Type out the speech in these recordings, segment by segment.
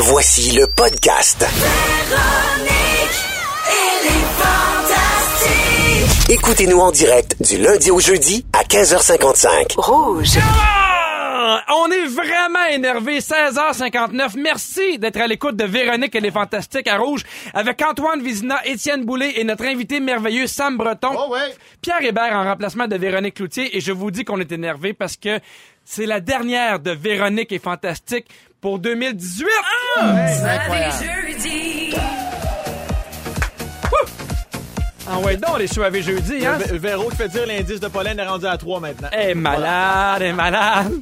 Voici le podcast. Écoutez-nous en direct du lundi au jeudi à 15h55. Rouge. Ah! On est vraiment énervé. 16h59. Merci d'être à l'écoute de Véronique et les Fantastiques à Rouge avec Antoine Vizina, Étienne Boulay et notre invité merveilleux Sam Breton. Oh ouais. Pierre Hébert en remplacement de Véronique Cloutier. Et je vous dis qu'on est énervé parce que c'est la dernière de Véronique et Fantastique pour 2018. Ah ouais, donc les soirées jeudi, hein? V- Véro qui fait dire l'indice de pollen est rendu à 3 maintenant. est malade, est malade.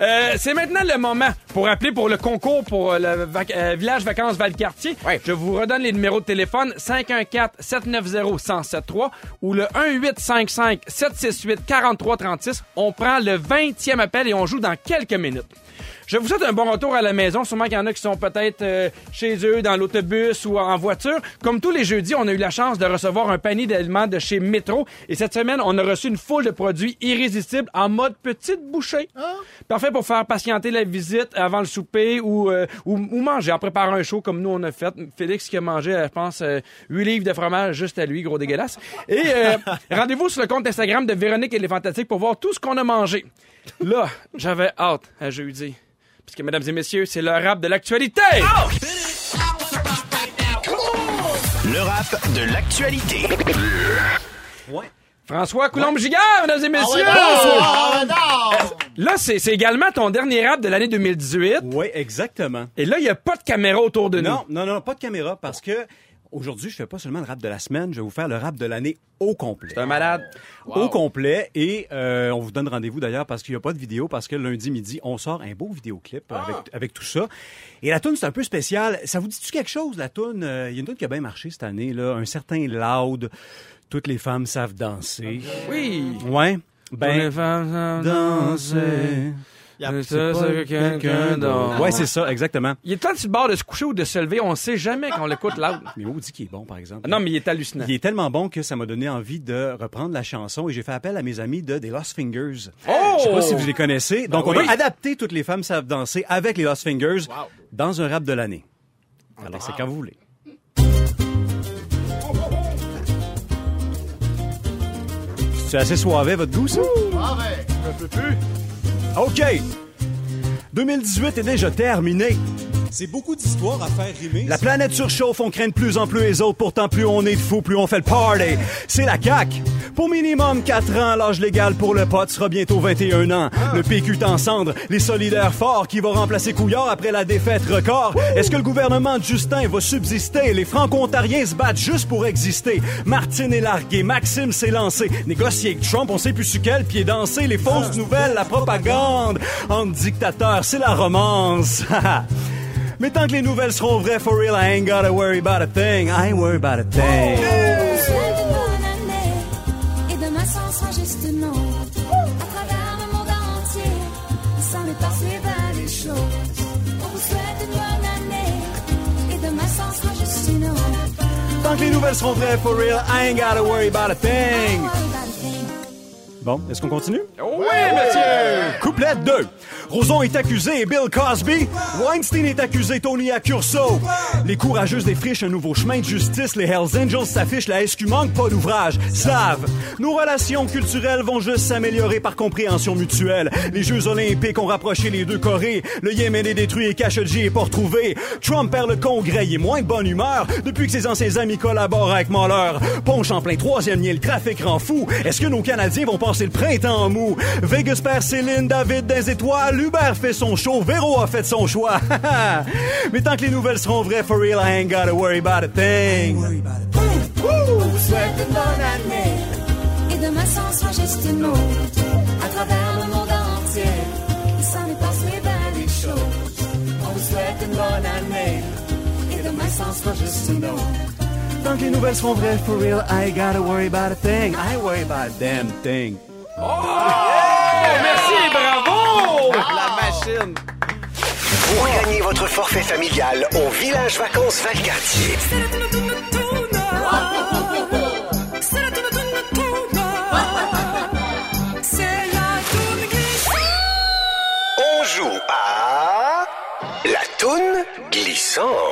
Euh, c'est maintenant le moment pour appeler pour le concours pour euh, le vac- euh, village vacances Valcartier. Ouais. Je vous redonne les numéros de téléphone 514-790-1073 ou le 1855-768-4336. On prend le 20e appel et on joue dans quelques minutes. Je vous souhaite un bon retour à la maison. Sûrement qu'il y en a qui sont peut-être euh, chez eux, dans l'autobus ou en voiture. Comme tous les jeudis, on a eu la chance de recevoir un panier d'aliments de chez Metro. Et cette semaine, on a reçu une foule de produits irrésistibles en mode petite bouchée. Parfait pour faire patienter la visite avant le souper ou, euh, ou, ou manger en préparant un show comme nous on a fait. Félix qui a mangé, euh, je pense, euh, 8 livres de fromage juste à lui, gros dégueulasse. Et rendez-vous sur le compte Instagram de Véronique et les Fantastiques pour voir tout ce qu'on a mangé. Là, j'avais hâte à jeudi. Parce que, mesdames et messieurs, c'est le rap de l'actualité. Le rap de l'actualité. François Coulombe-Gigard, mesdames et messieurs. Ah ouais, non! Là, c'est c'est également ton dernier rap de l'année 2018. Oui, exactement. Et là, il n'y a pas de caméra autour de Non, non, non, pas de caméra parce que aujourd'hui, je fais pas seulement le rap de la semaine, je vais vous faire le rap de l'année au complet. C'est un malade. Au complet et euh, on vous donne rendez-vous d'ailleurs parce qu'il n'y a pas de vidéo parce que lundi midi, on sort un beau vidéoclip avec, avec tout ça. Et la tune c'est un peu spécial. Ça vous dit-tu quelque chose, la tune? Euh, Il y a une tune qui a bien marché cette année, là. Un certain Loud. Toutes les femmes savent danser. Oui. Ouais. Toutes les Ben, femmes savent danser. A- Ça, que quelqu'un. Ouais, c'est ça, exactement. Il est temps sur le bord de se coucher ou de se lever. On sait jamais quand on l'écoute loud. Mais on dit qu'il est bon, par exemple. Non, mais il est hallucinant. Il est tellement bon que ça m'a donné envie de reprendre la chanson et j'ai fait appel à mes amis de The Lost Fingers. Oh! Je sais pas si vous les connaissez. Donc, on oui. a adapté Toutes les femmes savent danser avec les Lost Fingers dans un rap de l'année. Alors, c'est quand vous voulez. C'est assez soivé, votre goût, ça? OK. 2018 est déjà terminé. C'est beaucoup d'histoires à faire rimer. La planète surchauffe, on craint de plus en plus les autres, pourtant plus on est de fous, plus on fait le party. C'est la CAQ. Pour minimum 4 ans, l'âge légal pour le pote sera bientôt 21 ans. Le PQ en cendre, les solidaires forts qui vont remplacer Couillard après la défaite record. Est-ce que le gouvernement de Justin va subsister? Les franco-ontariens se battent juste pour exister. Martine est larguée, Maxime s'est lancé. Négocier avec Trump, on sait plus sur quel pied danser. Les fausses nouvelles, la propagande. Entre dictateurs, c'est la romance. Mais tant que les nouvelles seront vraies, for real, I ain't gotta worry about a thing. I ain't worry about a thing. souhaite une bonne année et demain ça sera juste non. À travers le monde entier, il s'en est passé bien des choses. On vous souhaite une bonne année et demain ça sera juste non. Tant que les nouvelles seront vraies, for real, I ain't gotta worry about a thing. Worry about a thing. Bon, est-ce qu'on continue? Oui, monsieur! Couplet 2. Roson est accusé et Bill Cosby. Weinstein est accusé, Tony Accurso. Les courageuses défrichent un nouveau chemin de justice. Les Hells Angels s'affichent, la SQ manque pas d'ouvrage. Slave. Nos relations culturelles vont juste s'améliorer par compréhension mutuelle. Les Jeux olympiques ont rapproché les deux Corées. Le Yémen est détruit et Khashoggi est pas retrouvé. Trump perd le congrès, il est moins de bonne humeur depuis que ses anciens amis collaborent avec Mueller. Ponche en plein troisième lien, le trafic rend fou. Est-ce que nos Canadiens vont passer le printemps en mou? Vegas perd Céline, David des étoiles. Hubert fait son show, Véro a fait son choix. Mais tant que les nouvelles seront vraies, for real, I ain't gotta worry about a thing. On vous souhaite une bonne année et demain ça sera juste non. À travers le monde entier, il s'en est passé bien des choses. On vous souhaite une bonne année et demain ça sera juste non. Tant que les nouvelles seront vraies, for real, I gotta worry about a thing. I worry about a damn thing. Merci, bravo! Pour gagner votre forfait familial au village vacances Valcartier. On joue à la toune glissante.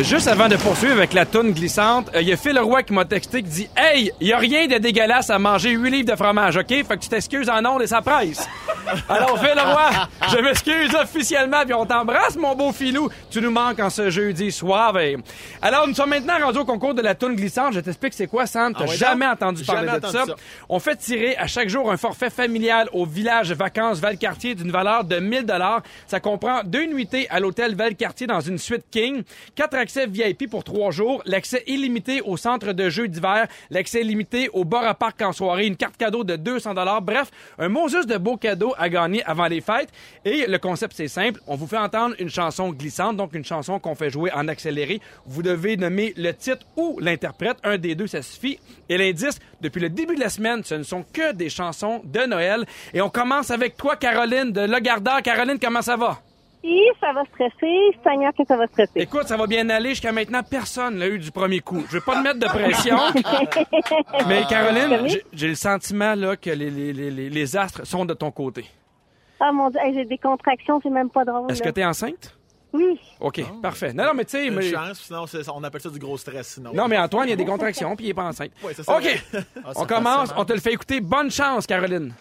Juste avant de poursuivre avec la toune glissante, il y a Phil Roy qui m'a texté qui dit Hey, il y a rien de dégueulasse à manger 8 livres de fromage, OK? Fait que tu t'excuses en ondes et ça presse. Alors, Phil Roy, je m'excuse officiellement, puis on t'embrasse, mon beau filou. Tu nous manques en ce jeudi soir. et- Alors, nous sommes maintenant rendus au concours de la toune glissante. Je t'explique c'est quoi, Sam. T'as Ah ouais, jamais donc? entendu parler Jamais de entendu ça. ça. On fait tirer à chaque jour un forfait familial au village vacances Valcartier d'une valeur de 1000 dollars. Ça comprend deux nuitées à l'hôtel Valcartier dans une suite King, quatre accès VIP pour trois jours, l'accès illimité au centre de jeux d'hiver, l'accès illimité au bar à parc en soirée, une carte cadeau de 200 dollars. Bref, un Moses de beaux cadeaux à gagner avant les fêtes. Et le concept c'est simple, on vous fait entendre une chanson glissante, donc une chanson qu'on fait jouer en accéléré. Vous devez nommer le titre ou l'interprète, un des deux ça suffit. Et l'indice, depuis le début de la semaine, ce ne sont que des chansons de Noël. Et on commence avec toi, Caroline de Lagardère. Caroline, comment ça va? Si ça va stresser, Seigneur que ça va stresser. Écoute, ça va bien aller. Jusqu'à maintenant, personne l'a eu du premier coup. Je veux pas te mettre de pression. mais Caroline, j'ai- j'ai le sentiment là, que les, les, les, les- les astres sont de ton côté. Ah mon dieu, hey, j'ai des contractions, c'est même pas drôle. Est-ce que là. tu es enceinte? Oui. OK, parfait. Non, non, mais tu sais... Une mais- chance, sinon c'est- on appelle ça du gros stress. Sinon. Non, mais Antoine, il y a des contractions, puis il est pas enceinte. Ouais, c'est ça. OK, Ah, on commence. On te le fait écouter. Bonne chance, Caroline.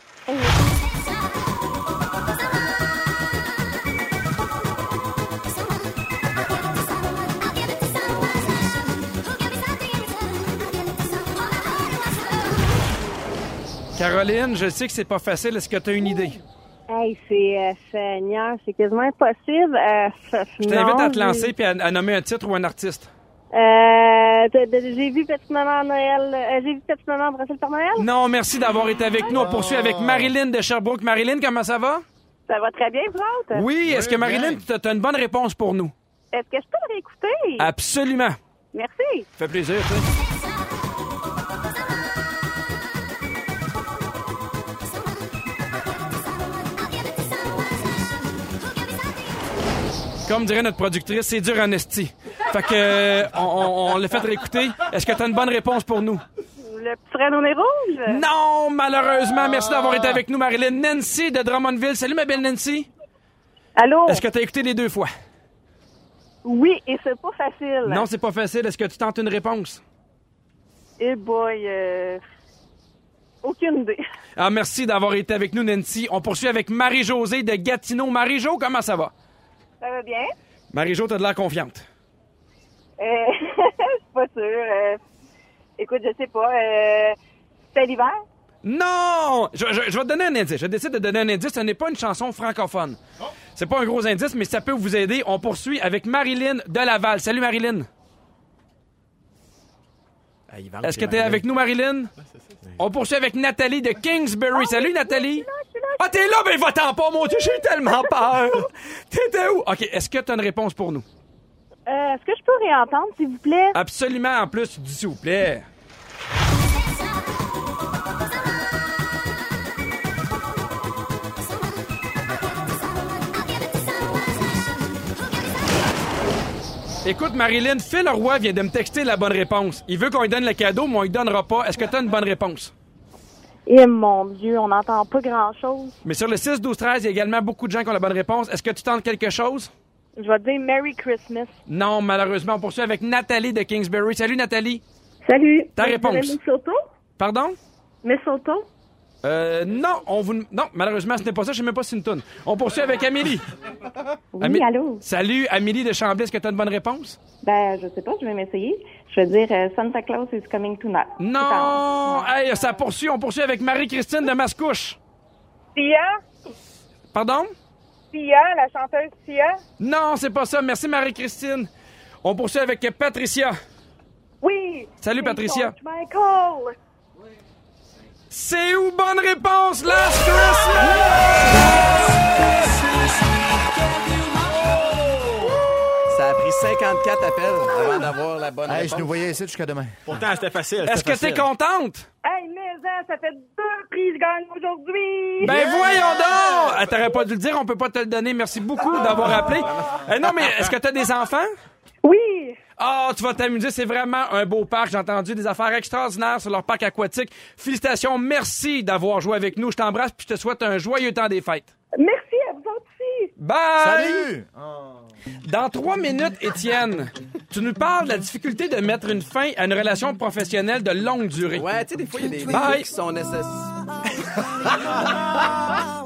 Caroline, je sais que c'est pas facile. Est-ce que tu as une idée? Hey, c'est euh, Seigneur, c'est quasiment impossible. Euh, Je t'invite à te lancer puis à, à nommer un titre ou un artiste. Euh, j'ai vu Petite Maman Noël. euh, j'ai vu Petite Maman embrasser le Père Noël. Non, merci d'avoir été avec nous. On poursuit avec Marilyn de Sherbrooke. Marilyn, comment ça va? Ça va très bien, vous autres? Oui, est-ce que Marilyn, tu as une bonne réponse pour nous? Est-ce que je peux le réécouter? Absolument. Merci. Ça fait plaisir, tu Comme dirait notre productrice, c'est dur en esti. Fait que, euh, on, on, on l'a fait réécouter. Est-ce que tu as une bonne réponse pour nous? Le petit frère au nez rouge? Non, malheureusement. Merci d'avoir été avec nous, Marilyn. Nancy de Drummondville. Salut, ma belle Nancy. Allô? Est-ce que tu as écouté les deux fois? Oui, et c'est pas facile. Non, c'est pas facile. Est-ce que tu tentes une réponse? Eh boy, euh... Aucune idée. Ah, merci d'avoir été avec nous, Nancy. On poursuit avec Marie-Josée de Gatineau. Marie-Jo, comment ça va? Ça va bien? Marie-Jo, t'as de l'air confiante. Euh, je suis pas sûre. Euh, écoute, je sais pas. Euh, c'est l'hiver? Non! Je, je- je vais te donner un indice. Je décide de donner un indice. Ce n'est pas une chanson francophone. C'est pas un gros indice, mais ça peut vous aider. On poursuit avec Marilyn de Laval. Salut, Marilyn. Est-ce que t'es avec nous, Marilyn? On poursuit avec Nathalie de Kingsbury. Salut, Nathalie. Ah, t'es là? Ben, va-t'en pas, mon Dieu, j'ai tellement peur. T'étais où? OK, est-ce que t'as une réponse pour nous? Euh, Est-ce que je peux réentendre, s'il vous plaît? Absolument, en plus, dis s'il vous plaît. Écoute, Marilyn, Phil Roy vient de me texter la bonne réponse. Il veut qu'on lui donne le cadeau, mais on lui donnera pas. Est-ce que tu as une bonne réponse? Eh mon Dieu, on n'entend pas grand-chose. Mais sur le 6, 12, 13, il y a également beaucoup de gens qui ont la bonne réponse. Est-ce que tu tentes quelque chose? Je vais te dire Merry Christmas. Non, malheureusement, on poursuit avec Nathalie de Kingsbury. Salut, Nathalie. Salut. Ta réponse. Minnesota? Pardon? Minnesota? Euh, non, on vous... Non, malheureusement, ce n'est pas ça. Je sais même pas si c'est une toune. On poursuit avec Amélie. Oui, Amé- allô? Salut, Amélie de Chambly. Est-ce que tu as une bonne réponse? Ben, je sais pas, je vais m'essayer. Je vais dire euh, Santa Claus is coming tonight. Non! Hey, ça poursuit. On poursuit avec Marie-Christine de Mascouche. Sia, Pardon? Sia, la chanteuse Sia? Non, c'est pas ça. Merci, Marie-Christine. On poursuit avec Patricia. Oui. Salut, Patricia. Michael. C'est où? Bonne réponse, Last Christmas! 54 appels avant d'avoir la bonne Hey, je réponse. nous voyais ici jusqu'à demain. Pourtant, c'était facile. Est-ce que t'es contente? Hey, mais hein, ça fait deux prix que je gagne aujourd'hui. Ben voyons donc! Ah, T'aurais pas dû le dire, on peut pas te le donner. Merci beaucoup d'avoir appelé. Euh, non, mais est-ce que t'as des enfants? Oui. Ah, tu vas t'amuser, c'est vraiment un beau parc. J'ai entendu des affaires extraordinaires sur leur parc aquatique. Félicitations, merci d'avoir joué avec nous. Je t'embrasse puis je te souhaite un joyeux temps des fêtes. Merci à vous autres aussi. Bye! Salut! Dans trois minutes, Étienne, tu nous parles de la difficulté de mettre une fin à une relation professionnelle de longue durée. Ouais, tu sais, des fois, il y a des, Bye. trucs qui sont nécessaires.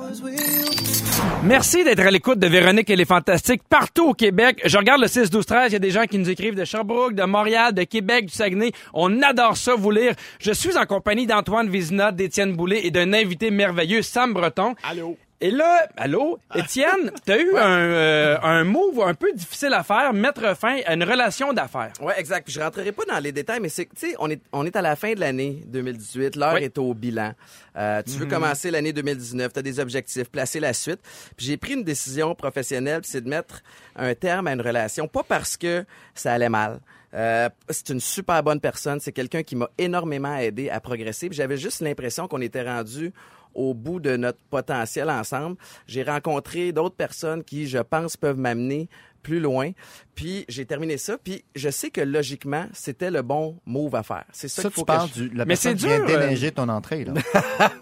Merci d'être à l'écoute de Véronique et les Fantastiques partout au Québec. Je regarde le 6 12 13, il y a des gens qui nous écrivent de Sherbrooke, de Montréal, de Québec, du Saguenay. On adore ça vous lire. Je suis en compagnie d'Antoine Vizina, d'Étienne Boulay et d'un invité merveilleux, Sam Breton. Allô? Et là, allô, Étienne, t'as eu un, euh, un move un peu difficile à faire, mettre fin à une relation d'affaires. Ouais, exact. Puis je rentrerai pas dans les détails, mais c'est, tu sais, on est, on est à la fin de l'année 2018. L'heure Oui. est au bilan. Euh, tu veux Mhm. commencer l'année 2019, tu as des objectifs, placer la suite. Puis j'ai pris une décision professionnelle, c'est de mettre un terme à une relation, pas parce que ça allait mal. Euh, c'est une super bonne personne. C'est quelqu'un qui m'a énormément aidé à progresser. J'avais juste l'impression qu'on était rendu au bout de notre potentiel ensemble. J'ai rencontré d'autres personnes qui, je pense, peuvent m'amener plus loin. Puis j'ai terminé ça. Puis je sais que logiquement, c'était le bon move à faire. C'est ça, Ça, qu'il faut tu parles que du, la Mais c'est qui vient dur, euh, déneiger ton entrée, là.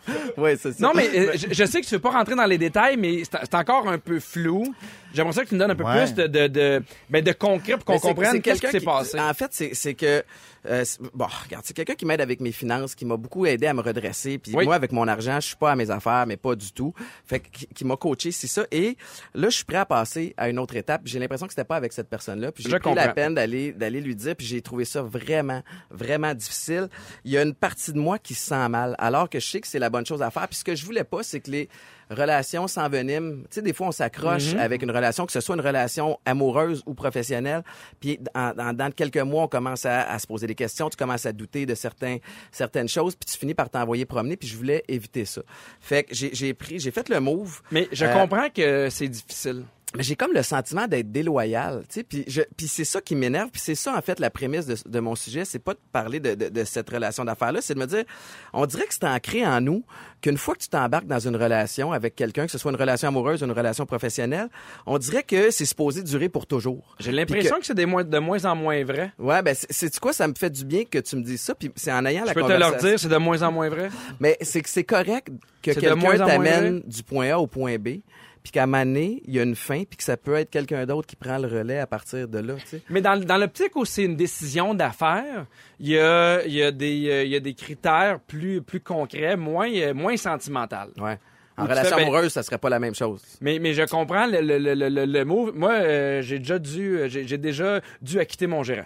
je... Ouais, c'est ça. Non, mais euh, je, je sais que tu veux pas rentrer dans les détails, mais c'est encore un peu flou. J'aimerais ça que tu nous donnes un peu Ouais. plus de, de, de, ben, de concret pour qu'on comprenne qu'est-ce qui s'est passé. En fait, c'est que euh, bon, regarde, c'est quelqu'un qui m'aide avec mes finances, qui m'a beaucoup aidé à me redresser. Puis Oui. moi, avec mon argent, je suis pas à mes affaires, mais pas du tout. Fait que qui, qui m'a coaché, c'est ça. Et là, je suis prêt à passer à une autre étape. J'ai l'impression que c'était pas avec cette personne-là. Puis j'ai pris la comprends. peine d'aller d'aller lui dire. Puis j'ai trouvé ça vraiment, vraiment difficile. Il y a une partie de moi qui se sent mal, alors que je sais que c'est la bonne chose à faire. Puis ce que je voulais pas, c'est que les relations s'enveniment. Tu sais, des fois, on s'accroche Mhm. avec une relation, que ce soit une relation amoureuse ou professionnelle. Puis en- en- dans quelques mois, on commence à, à se poser des questions, tu commences à douter de certains, certaines choses, puis tu finis par t'envoyer promener. Puis je voulais éviter ça. Fait que j'ai j'ai pris, j'ai fait le move. Mais je Euh, comprends que c'est difficile. Mais j'ai comme le sentiment d'être déloyal, tu sais, puis je- puis c'est ça qui m'énerve, puis c'est ça en fait la prémisse de, de mon sujet, c'est pas de parler de, de- de cette relation d'affaires là, c'est de me dire, on dirait que c'est ancré en nous qu'une fois que tu t'embarques dans une relation avec quelqu'un, que ce soit une relation amoureuse ou une relation professionnelle, on dirait que c'est supposé durer pour toujours. J'ai l'impression que, c'est des moins- de moins en moins vrai. Ouais, ben c'est quoi, ça me fait du bien que tu me dises ça, puis c'est en ayant Je la peux te leur conversation. dire, c'est de moins en moins vrai. Mais c'est que c'est correct que de quelqu'un t'amène du point A au point B, puis qu'à donné, il y a une fin, puis que ça peut être quelqu'un d'autre qui prend le relais à partir de là. Mais dans, dans l'optique où c'est une décision d'affaires, il y a, y, a des, euh, y a des critères plus, plus concrets, moins, euh, moins sentimentaux. Ouais. En Ou relation fais, ben- amoureuse, ça serait pas la même chose. Mais, mais je comprends le, le, le, le, le move. Moi, euh, j'ai déjà dû, j'ai déjà dû acquitter mon gérant.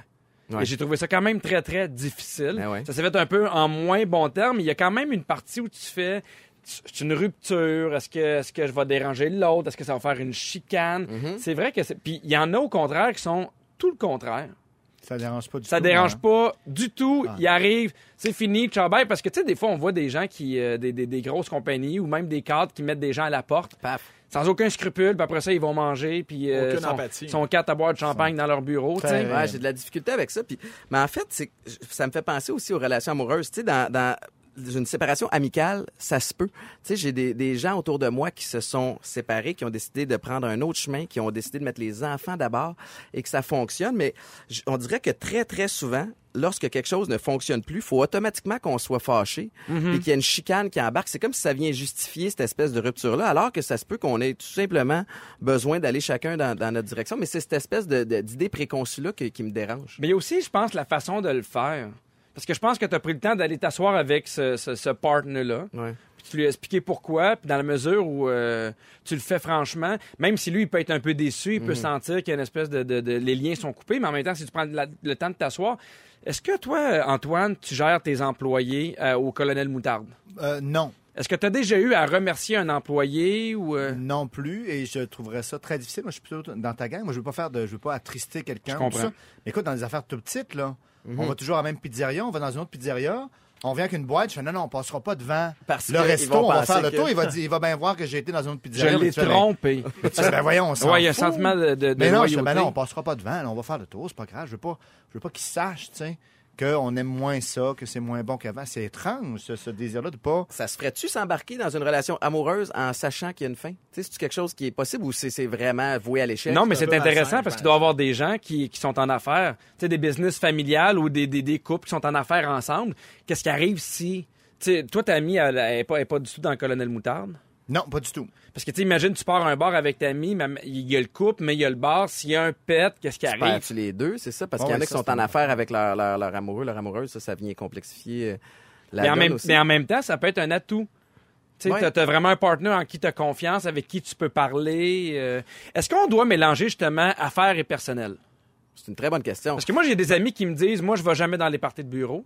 Ouais. J'ai trouvé ça quand même très, très difficile. Ben ouais. Ça s'est fait un peu en moins bon terme, mais il y a quand même une partie où tu fais c'est une rupture, est-ce que est-ce que je vais déranger l'autre, est-ce que ça va faire une chicane? Mm-hmm. C'est vrai que c'est puis il y en a au contraire qui sont tout le contraire. Ça dérange pas du Ça tout. dérange hein? pas du tout. Ah. Il arrive, c'est fini, ciao bye. Parce que, tu sais, des fois, on voit des gens qui, euh, des, des- des grosses compagnies ou même des cadres qui mettent des gens à la porte Paf. sans aucun scrupule. Puis après ça, ils vont manger. Puis euh, sont, sont quatre à boire de champagne dans leur bureau. Ouais. J'ai de la difficulté avec ça. Puis, mais en fait, c'est, ça me fait penser aussi aux relations amoureuses. Tu sais, dans, dans une séparation amicale, ça se peut. Tu sais, j'ai des, des gens autour de moi qui se sont séparés, qui ont décidé de prendre un autre chemin, qui ont décidé de mettre les enfants d'abord et que ça fonctionne. Mais on dirait que très, très souvent, lorsque quelque chose ne fonctionne plus, faut automatiquement qu'on soit fâché et qu'il y a une chicane qui embarque. C'est comme si ça vient justifier cette espèce de rupture-là, alors que ça se peut qu'on ait tout simplement besoin d'aller chacun dans, dans notre direction. Mais c'est cette espèce de, de- d'idée préconçue-là qui me dérange. Mais il y a aussi, je pense, la façon de le faire. Parce que je pense que tu as pris le temps d'aller t'asseoir avec ce, ce, ce partner-là. Ouais. Puis tu lui as expliqué pourquoi, puis dans la mesure où euh, tu le fais franchement, même si lui, il peut être un peu déçu, il peut sentir qu'il y a une espèce de, de- de- Les liens sont coupés, mais en même temps, si tu prends la- le temps de t'asseoir, est-ce que toi, Antoine, tu gères tes employés euh, au colonel Moutarde? Euh, non. Est-ce que tu as déjà eu à remercier un employé ou... euh, Non plus, et je trouverais ça très difficile. Moi, je suis plutôt dans ta gang. Moi, je veux pas faire de, je veux pas attrister quelqu'un. Mais écoute, dans des affaires tout petites, là, on va toujours à la même pizzeria, on va dans une autre pizzeria. On vient avec une boîte, je fais non, non, on passera pas devant Parce le resto, on va faire le que- tour, il va, dire, il va bien voir que j'ai été dans une autre Je pizzeria. l'ai Mais tu fais, trompé. ben, tu fais, ben voyons, on s'en Ouais, il y a un sentiment de, Mais non, je fais, ben non, on passera pas devant, là, on va faire le tour, c'est pas grave. Je veux pas, je veux pas qu'ils sachent, tu sais, qu'on aime moins ça, que c'est moins bon qu'avant. C'est étrange, ce, ce désir-là de pas. Ça se ferait-tu s'embarquer dans une relation amoureuse en sachant qu'il y a une fin? Tu sais, c'est quelque chose qui est possible ou c'est vraiment voué à l'échec? Non, mais c'est intéressant parce qu'il doit y avoir des gens qui, qui sont en affaires, tu sais, des business familiales ou des, des, des couples qui sont en affaires ensemble. Qu'est-ce qui arrive si... Tu sais, toi, ta amie, elle n'est pas, elle est pas du tout dans le colonel Moutarde? Non, pas du tout. Parce que, tu sais, imagine, tu pars à un bar avec ta amie, il y a le couple, mais il y a le bar. S'il y a un pet, qu'est-ce qui Tu arrive? perds-tu les deux, c'est ça? Parce qu'il y en a qui sont en affaires avec leur, leur, leur amoureux, leur amoureuse. Ça, ça vient complexifier euh, la mais, en donne même, aussi. mais en même temps, ça peut être un atout. Tu sais, Ouais. t'as- t'as vraiment un partenaire en qui tu as confiance, avec qui tu peux parler. euh. Est-ce qu'on doit mélanger justement affaires et personnel? C'est une très bonne question. Parce que moi, j'ai des amis qui me disent, moi, je vais jamais dans les parties de bureau.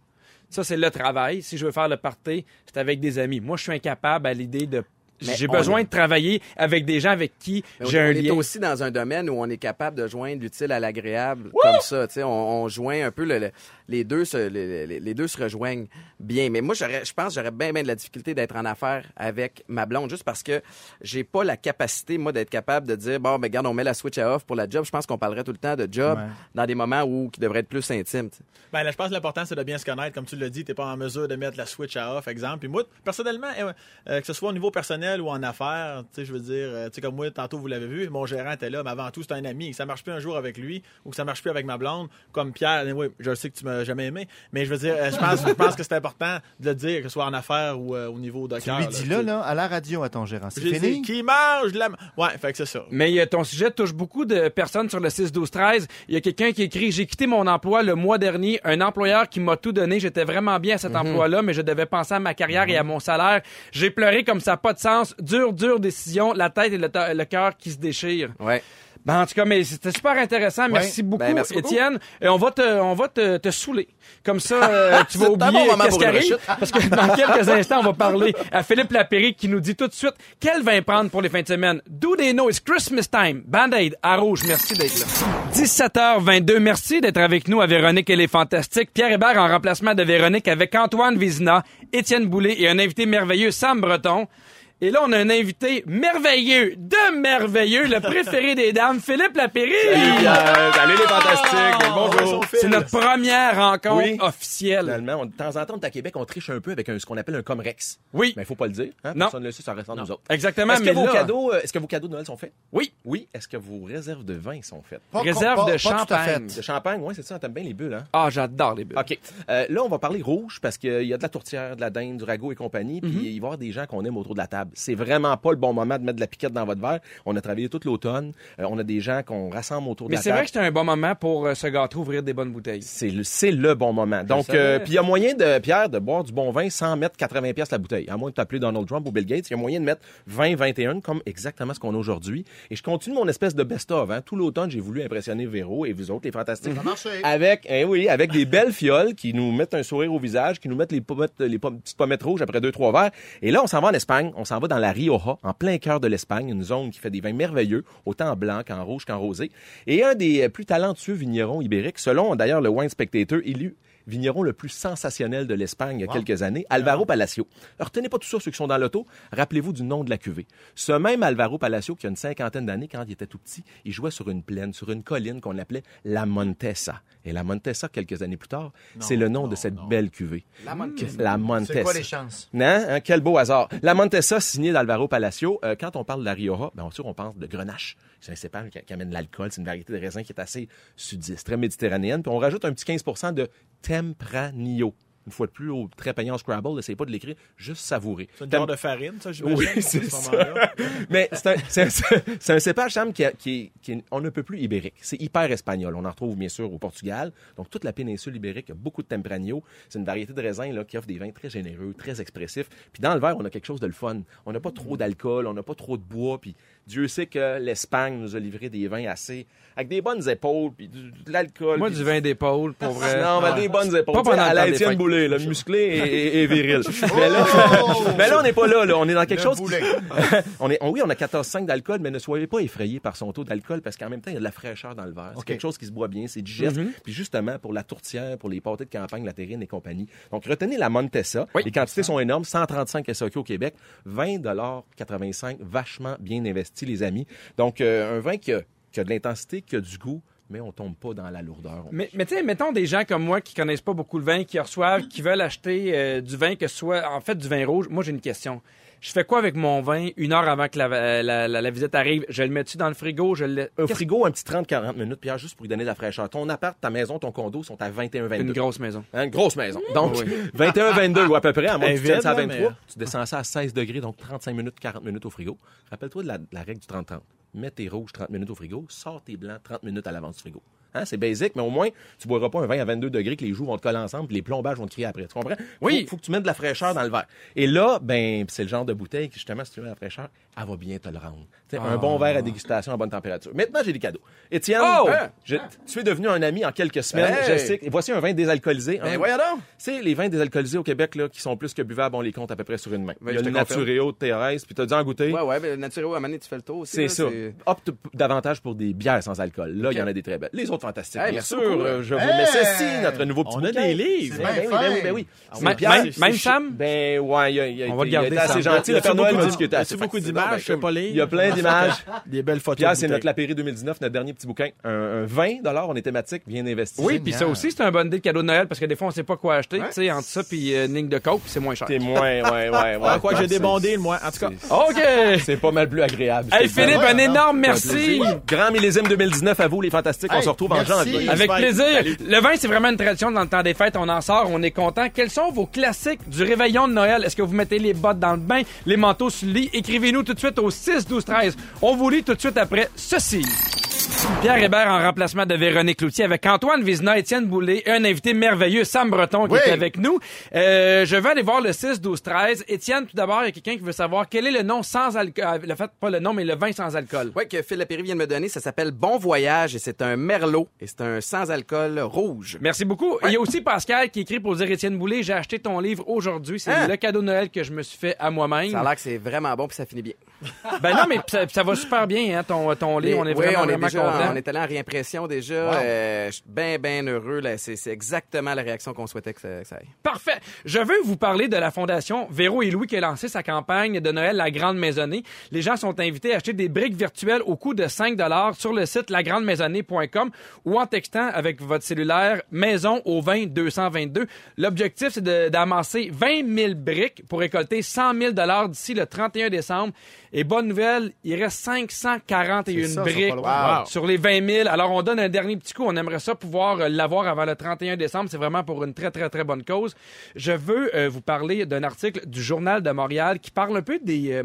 Ça, c'est le travail. Si je veux faire le party, c'est avec des amis. Moi, je suis incapable à l'idée de... J'ai besoin est- de travailler avec des gens avec qui Mais on, j'ai on un est lien. aussi dans un domaine où on est capable de joindre l'utile à l'agréable comme ça. Tu sais, on, on joint un peu le- le- les deux, se, les, deux se rejoignent bien. Mais moi, j'aurais, je pense, que j'aurais bien, bien de la difficulté d'être en affaires avec ma blonde, juste parce que j'ai pas la capacité moi d'être capable de dire bon, ben regarde, on met la switch à off pour la job. Je pense qu'on parlerait tout le temps de job Ouais. dans des moments où qui devraient être plus intimes. Ben, là, je pense que l'important, c'est de bien se connaître. Comme tu l'as dit, tu n'es pas en mesure de mettre la switch à off, exemple. Puis moi, personnellement, euh, euh, que ce soit au niveau personnel ou en affaires, tu sais, je veux dire, euh, tu sais, comme moi, tantôt, vous l'avez vu, mon gérant était là, mais avant tout, c'est un ami. Que ça marche plus un jour avec lui ou que ça marche plus avec ma blonde, comme Pierre, oui, je sais que tu m'as jamais aimé, mais je veux dire, euh, je pense, je pense que c'est important de le dire, que ce soit en affaires ou euh, au niveau de Tu cœur. lui là, dis là, là, à la radio à ton gérant. C'est fini? dit, qui mange de la... Ouais, fait que c'est ça. Mais euh, ton sujet touche beaucoup de personnes sur le 6-12-13. Il y a quelqu'un qui écrit J'ai quitté mon emploi le mois dernier. Un employeur qui m'a tout donné. J'étais vraiment bien à cet emploi-là, mais je devais penser à ma carrière et à mon salaire. J'ai pleuré comme ça n'a pas de sens. Dure, dure décision. La tête et le, cœur qui se déchirent. Ouais. Ben, en tout cas, mais c'était super intéressant. Merci beaucoup, Ben, merci beaucoup. Étienne. Et on va te, on va te, te saouler. Comme ça, euh, tu vas bon oublier moment qu'est-ce qui arrive. Parce que dans quelques instants, on va parler à Philippe Lapéry qui nous dit tout de suite quel vin prendre pour les fins de semaine? Do they know it's Christmas time? Band-Aid à rouge. Merci d'être là. 17h22. Merci d'être avec nous à Véronique et les Fantastiques. Pierre Hébert en remplacement de Véronique avec Antoine Vézina, Étienne Boulay et un invité merveilleux, Sam Breton. Et là, on a un invité merveilleux, de merveilleux, le préféré des dames, Philippe Lapéry. Salut les fantastiques. Bonjour. C'est notre première rencontre Oui. officielle. Finalement, on- de temps en temps, on est à Québec, on triche un peu avec un- ce qu'on appelle un Comrex. Oui. Mais il faut pas le dire. Hein? Non. Personne ne le sait, ça reste entre nous autres. Exactement, Est-ce que, mais vos là- cadeaux, euh, est-ce que vos cadeaux de Noël sont faits? Oui. Oui. Est-ce que vos réserves de vin sont faites? Pas- Réserve pas- de pas tout à champagne. De champagne, oui, c'est ça. T'aimes bien les bulles, hein? Ah, j'adore les bulles. OK. Euh, là, on va parler rouge parce qu'il y a de la tourtière, de la dinde, du ragoût et compagnie. Puis Mhm. il va y avoir des gens qu'on aime autour de la table. C'est vraiment pas le bon moment de mettre de la piquette dans votre verre. On a travaillé toute l'automne. Euh, on a des gens qu'on rassemble autour de Mais la c'est table. vrai que c'était un bon moment pour euh, se gâter, ouvrir des bonnes bouteilles. C'est le, c'est le bon moment. Donc, euh, puis il y a moyen de, Pierre, de boire du bon vin sans mettre 80 pièces la bouteille. À moins de t'appeler Donald Trump ou Bill Gates, il y a moyen de mettre 20, 21, comme exactement ce qu'on a aujourd'hui. Et je continue mon espèce de best-of. Hein. Tout l'automne, j'ai voulu impressionner Véro et vous autres, les fantastiques. Ça a marché. Avec, eh oui, avec des belles fioles qui nous mettent un sourire au visage, qui nous mettent les, pommettes, les petites pommettes rouges après deux, trois verres. Et là, on s'en va en Espagne. On s'en va dans la Rioja, en plein cœur de l'Espagne, une zone qui fait des vins merveilleux, autant en blanc qu'en rouge qu'en rosé. Et un des plus talentueux vignerons ibériques, selon d'ailleurs le Wine Spectator, élu vigneron le plus sensationnel de l'Espagne il y a quelques années, Alvaro Palacio. Alors, retenez pas tout ça, ceux qui sont dans l'auto. Rappelez-vous du nom de la cuvée. Ce même Alvaro Palacio, qui a une cinquantaine d'années, quand il était tout petit, il jouait sur une plaine, sur une colline qu'on appelait la Montesa. Et la Montesa, quelques années plus tard, c'est le nom de cette belle cuvée. La Montesa. La Montesa. C'est quoi les chances? Non, hein, quel beau hasard. La Montesa, signée d'Alvaro Palacio. Euh, quand on parle de la Rioja, bien sûr, on parle de Grenache. C'est un cépage qui, qui amène de l'alcool. C'est une variété de raisin qui est assez sudiste, très méditerranéenne. Puis on rajoute un petit 15% de Tempranillo. Une fois de plus, au très payant Scrabble, n'essayez pas de l'écrire, juste savourer. C'est une Tem- genre de farine, ça, j'imagine. Oui, c'est ce. Mais c'est un, cépage, Sam, qui, a- qui est, qui est- on ne peut plus ibérique. C'est hyper espagnol. On en retrouve bien sûr au Portugal. Donc toute la péninsule ibérique a beaucoup de Tempranillo. C'est une variété de raisin là, qui offre des vins très généreux, très expressifs. Puis dans le verre, on a quelque chose de le fun. On n'a pas trop d'alcool, on n'a pas trop de bois. Puis Dieu sait que l'Espagne nous a livré des vins assez avec des bonnes épaules, puis de l'alcool. Moi, du vin d'épaule, pour vrai. non, mais des bonnes épaules. Pas pendant le à la Étienne. Boulay, là, musclé et, et- et viril. mais, là, mais là, on n'est pas là, là. On est dans quelque Le chose. qui- on est, oui, on a 14,5 d'alcool, mais ne soyez pas effrayés par son taux d'alcool parce qu'en même temps, il y a de la fraîcheur dans le verre. C'est quelque chose qui se boit bien, c'est digeste. Mm-hmm. Puis justement, pour la tourtière, pour les pâtés de campagne, la terrine et compagnie. Donc, retenez la Montesa. Oui. Les quantités sont énormes. 135 SOQ au Québec. 20,85 Vachement bien investi, les amis. Donc, euh, un vin qui a, qui a de l'intensité, qui a du goût, mais on tombe pas dans la lourdeur. Mais, mais tu sais, mettons des gens comme moi qui connaissent pas beaucoup le vin, qui reçoivent, qui veulent acheter euh, du vin, que ce soit en fait du vin rouge. Moi, j'ai une question. Je fais quoi avec mon vin une heure avant que la, euh, la, la- la visite arrive? Je le mets-tu dans le frigo? Je le... Un frigo, un petit 30-40 minutes, Pierre, juste pour lui donner de la fraîcheur. Ton appart, ta maison, ton condo sont à 21-22. Une grosse maison. Hein, une grosse maison. Donc, Oui. 21-22 ou à peu près, à moins que tu à là, 23. mais- Tu descends ça à 16 degrés, donc 35 minutes, 40 minutes au frigo. Rappelle-toi de la, de la règle du 30-30. Mets tes rouges 30 minutes au frigo, sors tes blancs 30 minutes à l'avance du frigo. Hein, c'est basique, mais au moins, tu boiras pas un vin à 22 degrés que les joues vont te coller ensemble puis les plombages vont te crier après. Tu comprends? Oui. Faut, faut que tu mettes de la fraîcheur dans le verre. Et là, ben, c'est le genre de bouteille qui, justement, si tu mets de la fraîcheur, elle va bien te le rendre. Un bon verre à dégustation à bonne température. Maintenant, j'ai des cadeaux. Étienne, Oh! hein, je- tu es devenu un ami en quelques semaines. Hey! Je sais. Et voici un vin désalcoolisé. Ben voyons sais, les vins désalcoolisés au Québec, là, qui sont plus que buvables, on les compte à peu près sur une main. Oui, Il y a le. Natureo de Thérèse, puis t'as dû en goûter. Ouais, ouais, mais Naturel, à donné, tu fais le tour aussi. C'est ça. Opte davantage pour des bières sans alcool. Là, il y en a des très belles. Les autres Hey, bien sûr, beaucoup. je vous Hey! mets ceci, notre nouveau petit On a bouquin. des livres. Ben, C'est ben bien oui, ben oui, ben oui. C'est même- c'est- même c'est- Sam? Ben ouais, il a, il a On va le il a garder, été assez Sam. gentil. Le Père Noël a beaucoup d'images? Je sais pas lire. Il y a plein d'images. Des belles photos. Pierre, c'est notre. Lapéry 2019, notre dernier petit bouquin. Un, un 20 on est thématique, bien investi. Oui, puis ça aussi, c'est un bon idée de cadeau de Noël parce que des fois, on sait pas quoi acheter. Tu sais, entre ça puis euh, une ligne de coke, c'est moins cher. C'est moins, ouais, ouais, ouais. Quoi, j'ai C'est- débondé, moi. En tout cas, OK! C'est pas mal plus agréable. Hey. Philippe, un énorme merci! Grand millésime 2019 à vous, les fantastiques. on se retrouve en merci. janvier. Avec plaisir. Salut. Le vin, c'est vraiment une tradition dans le temps des fêtes. On en sort, on est content. Quels sont vos classiques du réveillon de Noël? Est-ce que vous mettez les bottes dans le bain, les manteaux sur le lit? Écrivez-nous tout de suite au 6 12 13. On vous lit tout de suite après ceci. Pierre Hébert en remplacement de Véronique Loutier avec Antoine Vizina, Étienne Boulay un invité merveilleux, Sam Breton, qui Oui. est avec nous. Euh, je vais aller voir le 6, 12, 13. Étienne, tout d'abord, il y a quelqu'un qui veut savoir quel est le nom sans alcool. Le fait, pas le nom, mais le vin sans alcool. Ouais, que Phil Lapéry vient de me donner, ça s'appelle Bon Voyage et c'est un merlot et c'est un sans-alcool rouge. Merci beaucoup. Il y a aussi Pascal qui écrit pour dire Étienne Boulay, j'ai acheté ton livre aujourd'hui. C'est Hein? le cadeau de Noël que je me suis fait à moi-même. Ça a l'air que c'est vraiment bon puis ça finit bien. Ben non, mais ça, ça va super bien, hein, ton, ton livre. On est Oui, vraiment, on est vraiment déjà, on est allé en réimpression déjà. Wow. Euh, je suis bien, bien heureux. Là. C'est, c'est exactement la réaction qu'on souhaitait que ça, que ça aille. Parfait. Je veux vous parler de la fondation Véro et Louis qui a lancé sa campagne de Noël La Grande Maisonnée. Les gens sont invités à acheter des briques virtuelles au coût de 5 sur le site lagrandemaisonnée.com ou en textant avec votre cellulaire maison au 20 222. L'objectif, c'est d'amasser 20 000 briques pour récolter 100 000 d'ici le 31 décembre. Et bonne nouvelle, il reste 541 C'est ça, briques. Wow. sur les 20 000. Alors, on donne un dernier petit coup. On aimerait ça pouvoir euh, l'avoir avant le 31 décembre. C'est vraiment pour une très, très, très bonne cause. Je veux euh, vous parler d'un article du Journal de Montréal qui parle un peu des... euh,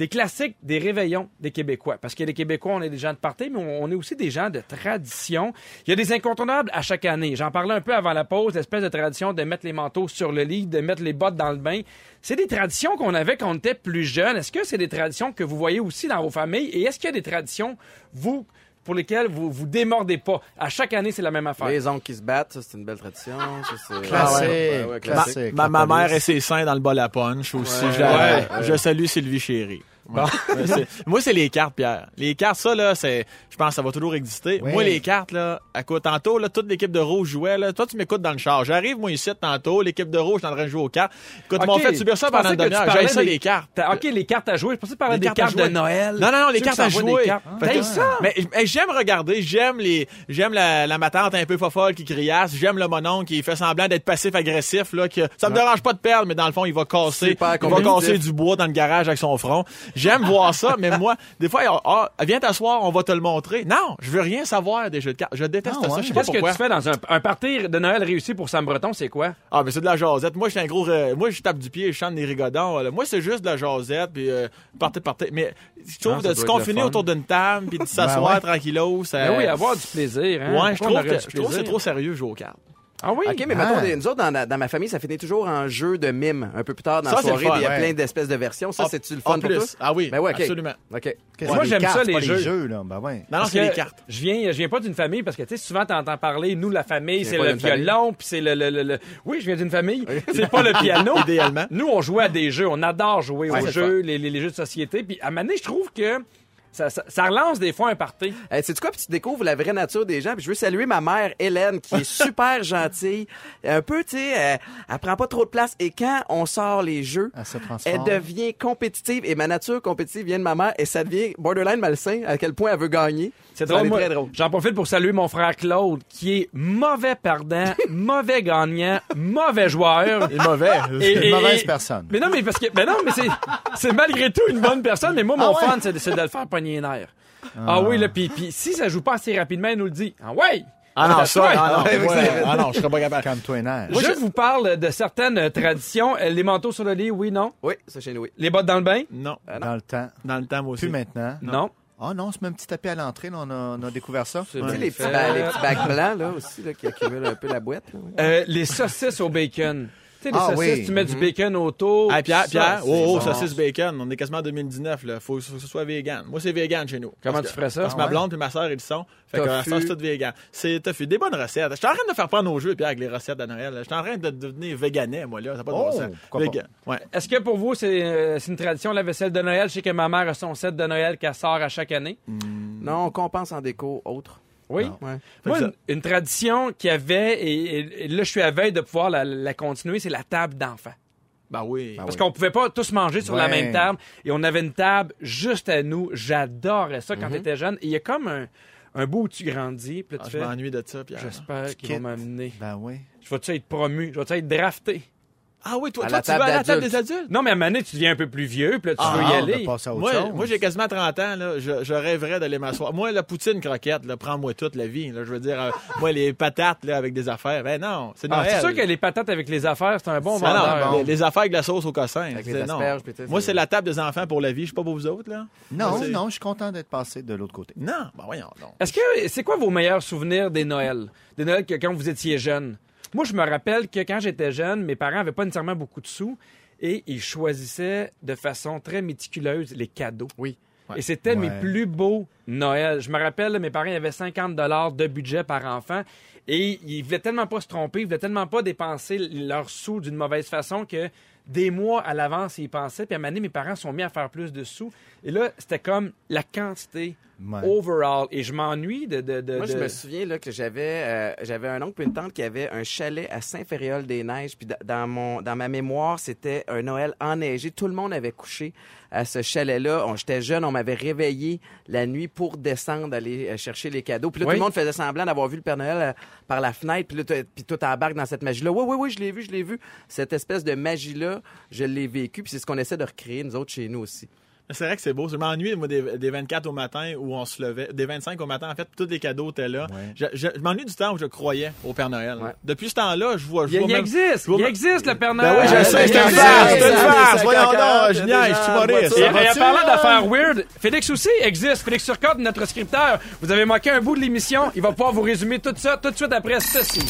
des classiques des réveillons des Québécois. Parce que les Québécois, on est des gens de party, mais on est aussi des gens de tradition. Il y a des incontournables à chaque année. J'en parlais un peu avant la pause, l'espèce de tradition de mettre les manteaux sur le lit, de mettre les bottes dans le bain. C'est des traditions qu'on avait quand on était plus jeune. Est-ce que c'est des traditions que vous voyez aussi dans vos familles? Et est-ce qu'il y a des traditions, vous, pour lesquelles vous vous démordez pas? À chaque année, c'est la même affaire. Les oncles qui se battent, ça, c'est une belle tradition. Ça, c'est... Classique, Ouais, ouais, classique. classique. Ma, ma mère et ses seins dans le bol à punch aussi. Ouais. je, la- je salue Sylvie Chéry. Ouais, c'est- Moi, c'est les cartes, Pierre. Les cartes, ça, là, c'est, je pense que ça va toujours exister. Moi, les cartes, là, à quoi, tantôt, là, toute l'équipe de rouge jouait, là. Toi, tu m'écoutes dans le char. J'arrive, moi, ici, tantôt, l'équipe de rouge est en train de jouer aux cartes. Écoute, ils m'ont fait subir ça pendant une demi-heure. J'ai ça, des- les cartes. OK, les cartes à jouer. Je pensais parler des cartes de. Noël. Non, non, non, les cartes à jouer. cartes. Fait ça? Mais, mais j'aime regarder, j'aime les, j'aime la, la ma tante un peu fofolle qui criasse, j'aime le monon qui fait semblant d'être passif-agressif, là, que ça me dérange pas de perdre, mais dans le fond, il va casser, il va casser du bois dans le garage avec son front. J'aime voir ça, mais moi, des fois, ah, viens t'asseoir, on va te le montrer. Non, je veux rien savoir des jeux de cartes. Je déteste Ah, ça, ouais. je sais pas Qu'est-ce que tu fais dans un, un party de Noël réussi pour Sam Breton? C'est quoi? Ah, mais c'est de la jasette. Moi, je suis un gros. euh, moi, je tape du pied je chante des rigodons. là. Moi, c'est juste de la jasette, puis euh, partez, partez. Mais je trouve Ah, de se confiner autour d'une table, puis de s'asseoir ouais. tranquillos, ça. Ben oui, avoir du plaisir. Hein? Ouais, je trouve, que, je trouve que c'est trop sérieux jouer aux cartes. Ah oui? OK, mais Ah. mettons, des- nous autres, dans, la- dans ma famille, ça finit toujours en jeu de mime. Un peu plus tard dans Ça, la c'est le soirée, fun, il y a ouais. plein d'espèces de versions. Ça, En- c'est-tu le en fun pour plus. toi? Ah oui, Ben ouais, OK. absolument. OK. Qu'est-ce Moi, que j'aime ça, c'est les pas jeux. les jeux, là. Ben ouais. Non, non, Parce c'est que les cartes. Je viens, je viens pas d'une famille parce que tu sais souvent t'entends parler nous la famille C'est pas le d'une violon puis c'est le, le, le- le- oui je viens d'une famille c'est pas le piano Idéalement. nous on joue à des jeux on adore jouer Ouais, aux c'est jeux les, les, les jeux de société puis à un moment donné, je trouve que ça, ça, ça relance des fois un party. Hey, sais-tu quoi? Puis tu découvres la vraie nature des gens. Puis je veux saluer ma mère, Hélène, qui est super gentille. Un peu, tu sais, elle, elle prend pas trop de place. Et quand on sort les jeux, Elle se elle transforme. devient compétitive. Et ma nature compétitive vient de ma mère. Et ça devient borderline malsain à quel point elle veut gagner. C'est drôle, moi, très drôle. J'en profite pour saluer mon frère Claude, qui est mauvais perdant, mauvais gagnant, mauvais joueur. Il est mauvais. Et- Une et- mauvaise et- personne. Mais non, mais parce que, mais non, mais c'est, c'est malgré tout une bonne personne. Mais moi, mon Ah ouais? fun, c'est de, c'est de le faire pogner les nerfs. Ah, oui, là, puis, puis si ça joue pas assez rapidement, il nous le dit. Ah ouais! Ah non, ça, Ouais. ah non, Ouais, ah non, je serais pas capable. Calme-toi nerfs. Je vous parle de certaines euh, traditions. Euh, Les manteaux sur le lit, oui, non? Oui, ça chez nous, oui. Les bottes dans le bain, Non, Dans le temps. dans le temps, moi aussi. Plus maintenant. non. Ah non, on se met un petit tapis à l'entrée. On a, on a découvert ça. C'est Tu sais, les petits, bacs blancs, là, aussi, là, qui accumulent un peu la boîte. là, oui. Euh, les saucisses au bacon. Tu sais, les Ah saucisses, oui. tu mets du bacon autour. Hey, Pierre, Ça, Pierre, c'est oh, oh, saucisse bacon, on est quasiment en 2019, là. Faut, faut que ce soit vegan. Moi, c'est vegan chez nous. Comment Parce tu que- ferais ça? Parce que Ah ma blonde et ma soeur, ils sont. Fait que Tofu. ça, c'est tout vegan. C'est tofu. Des bonnes recettes. Je suis en train de faire prendre nos jeux, Pierre, avec les recettes de Noël. Je suis en train de devenir véganet, moi, là. Ça n'a pas de Oh? Vegan. Ouais. Est-ce que pour vous, c'est euh, c'est une tradition, la vaisselle de Noël? Je sais que ma mère a son set de Noël qu'elle sort à chaque année. Non, on compense en déco autre. Oui. Ouais. Moi, une, une tradition qu'il y avait, et, et- et là, je suis à veille de pouvoir la, la continuer, c'est la table d'enfants. Ben oui. Parce qu'on pouvait pas tous manger sur la même table et on avait une table juste à nous. J'adorais ça quand Mhm. t'étais jeune. Et il y a comme un, un bout où tu grandis, puis là, Ah, je m'ennuie de ça, j'espère qu'ils vont m'amener. Ben oui. Je vais-tu être promu? Je vais-tu être drafté? Ah oui, toi, tu vas à la table des adultes? Non, mais à un moment donné, tu deviens un peu plus vieux, puis là, tu Ah, veux y on aller. Moi, chose. moi j'ai quasiment 30 ans. Là. Je, je rêverais d'aller m'asseoir. Moi, la poutine croquette, là, prends-moi toute la vie. Là. Je veux dire, euh, moi, les patates là, avec des affaires. Ben non, c'est Ah, c'est sûr que les patates avec les affaires, c'est un bon non, vendeur. les, les affaires avec la sauce au cossin. Avec c'est- les non. asperges, peut-être. Moi, c'est la table des enfants pour la vie. Je suis pas pour vous autres, là. Non, non, je suis content d'être passé de l'autre côté. Non, ben voyons donc. Est-ce que c'est quoi vos meilleurs souvenirs des Noëls? Des Noëls que quand vous étiez jeune? Moi, je me rappelle que quand j'étais jeune, mes parents avaient pas nécessairement beaucoup de sous et ils choisissaient de façon très méticuleuse les cadeaux. Oui. Et c'était mes plus beaux Noëls. Je me rappelle, mes parents avaient 50 dollars de budget par enfant et ils voulaient tellement pas se tromper, ils voulaient tellement pas dépenser leurs sous d'une mauvaise façon que des mois à l'avance, ils y pensaient. Puis à un moment donné, mes parents sont mis à faire plus de sous. Et là, c'était comme la quantité Ouais. overall. Et je m'ennuie de... de, de- Moi, je de- me souviens là, que j'avais euh, j'avais un oncle et une tante qui avait un chalet à Saint-Féréol-des-Neiges. Puis da- dans, mon, dans ma mémoire, c'était un Noël enneigé. Tout le monde avait couché à ce chalet-là. On- J'étais jeune, on m'avait réveillé la nuit pour descendre, aller euh, chercher les cadeaux. Puis là, Oui. tout le monde faisait semblant d'avoir vu le Père Noël euh, par la fenêtre. Puis là, puis tout embarque dans cette magie-là. Oui, oui, oui, je l'ai vu, je l'ai vu. Cette espèce de magie-là, je l'ai vécu. Puis c'est ce qu'on essaie de recréer, nous autres, chez nous aussi. C'est vrai que c'est beau. Je m'ennuie, moi, des, des 24 au matin où on se levait. Des 25 au matin, en fait, tous les cadeaux étaient là. Ouais. Je, je- je m'ennuie du temps où je croyais au Père Noël. Ouais. Depuis ce temps-là, je vois. Je Il, vois il même- existe, je vois il même- existe le Père Ben Noël. oui, je sais, c'est une farce, c'est une farce. Voyons donc, je niaise, je suis humoriste. Et, parlant d'affaires weird, Félix aussi existe. Félix Turcotte, notre scripteur. Vous avez manqué un bout de l'émission. Il va pouvoir vous résumer tout ça tout de suite après ceci.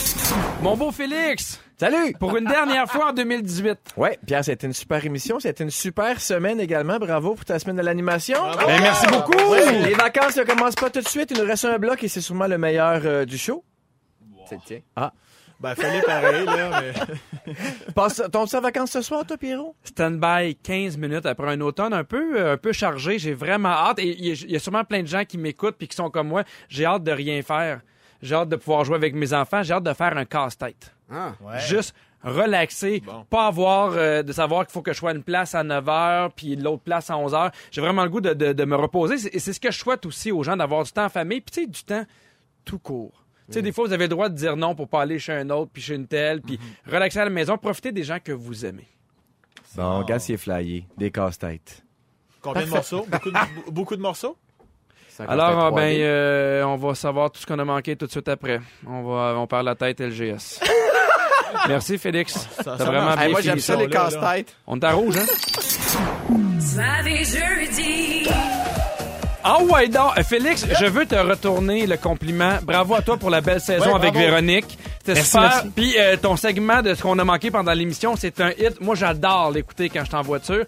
Mon beau Félix, Salut! pour une dernière fois en 2018. Ouais, Pierre, c'était une super émission. C'était une super semaine également. Bravo pour ta semaine de l'animation. Ben, merci beaucoup. Les vacances ne commencent pas tout de suite. Il nous reste un bloc et c'est sûrement le meilleur euh, du show. C'est le tien. Ben, fallait pareil, là. Mais... Passe, ton en vacances ce soir, toi, Pierrot? Stand-by 15 minutes après un automne un peu, euh, un peu chargé. J'ai vraiment hâte. Et il y, y a sûrement plein de gens qui m'écoutent puis qui sont comme moi. J'ai hâte de rien faire. J'ai hâte de pouvoir jouer avec mes enfants. J'ai hâte de faire un casse-tête. Ah. Juste relaxer, pas avoir euh, de savoir qu'il faut que je sois à une place à 9 h puis l'autre place à 11 h. J'ai vraiment le goût de, de- de me reposer. C'est- Et c'est ce que je souhaite aussi aux gens, d'avoir du temps en famille. Puis tu sais, du temps tout court. Tu sais, des fois, vous avez le droit de dire non pour pas aller chez un autre, puis chez une telle, puis relaxer à la maison. Profitez des gens que vous aimez. Bon, s'il est flyé. Des casse-têtes. Combien de morceaux? Beaucoup de, beaucoup de morceaux? Alors, ah, ben, 3D. euh, on va savoir tout ce qu'on a manqué tout de suite après. On va, on perd la tête LGS. Merci, Félix. Ça- T'as vraiment bien Hey, moi, j'aime ça, les casse-têtes. On est à rouge, hein? Soirée jeudi. Ah ouais, donc, euh, Félix, je veux te retourner le compliment. Bravo à toi pour la belle saison Ouais, avec bravo. Véronique. C'était super. Puis euh, ton segment de ce qu'on a manqué pendant l'émission, c'est un hit. Moi, j'adore l'écouter quand je suis en voiture.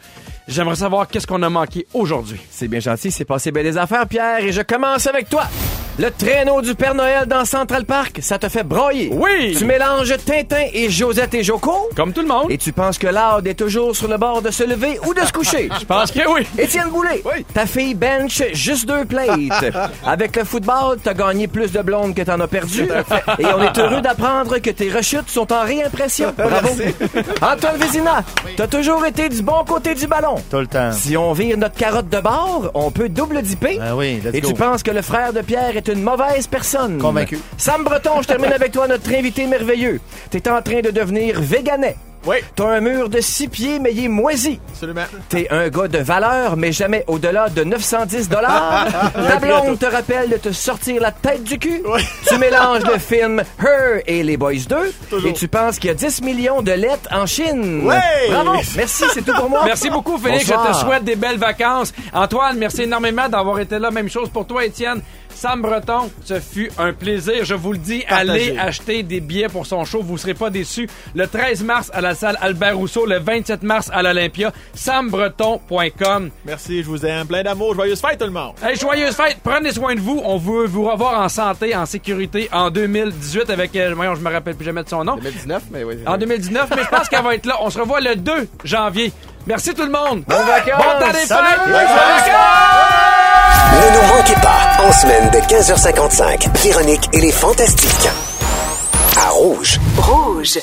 J'aimerais savoir qu'est-ce qu'on a manqué aujourd'hui. C'est bien gentil. C'est passé bien des affaires, Pierre. Et je commence avec toi. Le traîneau du Père Noël dans Central Park, ça te fait broyer. Oui. Tu mélanges Tintin et Josette et Joko? Comme tout le monde. Et tu penses que l'Aude est toujours sur le bord de se lever ou de se coucher? Je pense que oui. Étienne Boulay, ta fille bench juste deux plates. Avec le football, t'as gagné plus de blondes que t'en as perdu. Et on est heureux d'apprendre que tes rechutes sont en réimpression. Bravo. Antoine Vézina, t'as toujours été du bon côté du ballon. Tout le temps. Si on vire notre carotte de bord, on peut double dipper. Ben oui, let's Et go. tu penses que le frère de Pierre est une mauvaise personne. Convaincu. Sam Breton, je termine avec toi, notre invité merveilleux. T'es en train de devenir véganet. Oui, T'as un mur de six pieds, mais il est moisi. absolument. T'es un gars de valeur, mais jamais au-delà de 910 dollars. Ta blonde te rappelle de te sortir la tête du cul. Tu mélanges le film Her et les Boys 2. Et tu penses qu'il y a 10 millions de lettres en Chine. Ouais! Bravo. Merci, c'est tout pour moi. Merci beaucoup, Félix. Je Bonsoir. te souhaite des belles vacances. Antoine, merci énormément d'avoir été là. Même chose pour toi, Étienne. Sam Breton, ce fut un plaisir. Je vous le dis, allez acheter des billets pour son show. Vous serez pas déçus. Le 13 mars à la salle Albert Rousseau, le 27 mars à l'Olympia. sambreton.com. Merci, je vous aime. Plein d'amour. Joyeuse fête, tout le monde. Hey, joyeuse fête. Prenez soin de vous. On veut vous revoir en santé, en sécurité en 2018 avec, euh, voyons, je me rappelle plus jamais de son nom. 2019, mais oui. En 2019, mais je pense qu'elle va être là. On se revoit le 2 janvier. Merci tout le monde. Bonnes vacances. Bon temps des fêtes. Bonnes vacances. Ne nous manquez pas, en semaine de 15h55, Véronique et les Fantastiques. À Rouge. Rouge.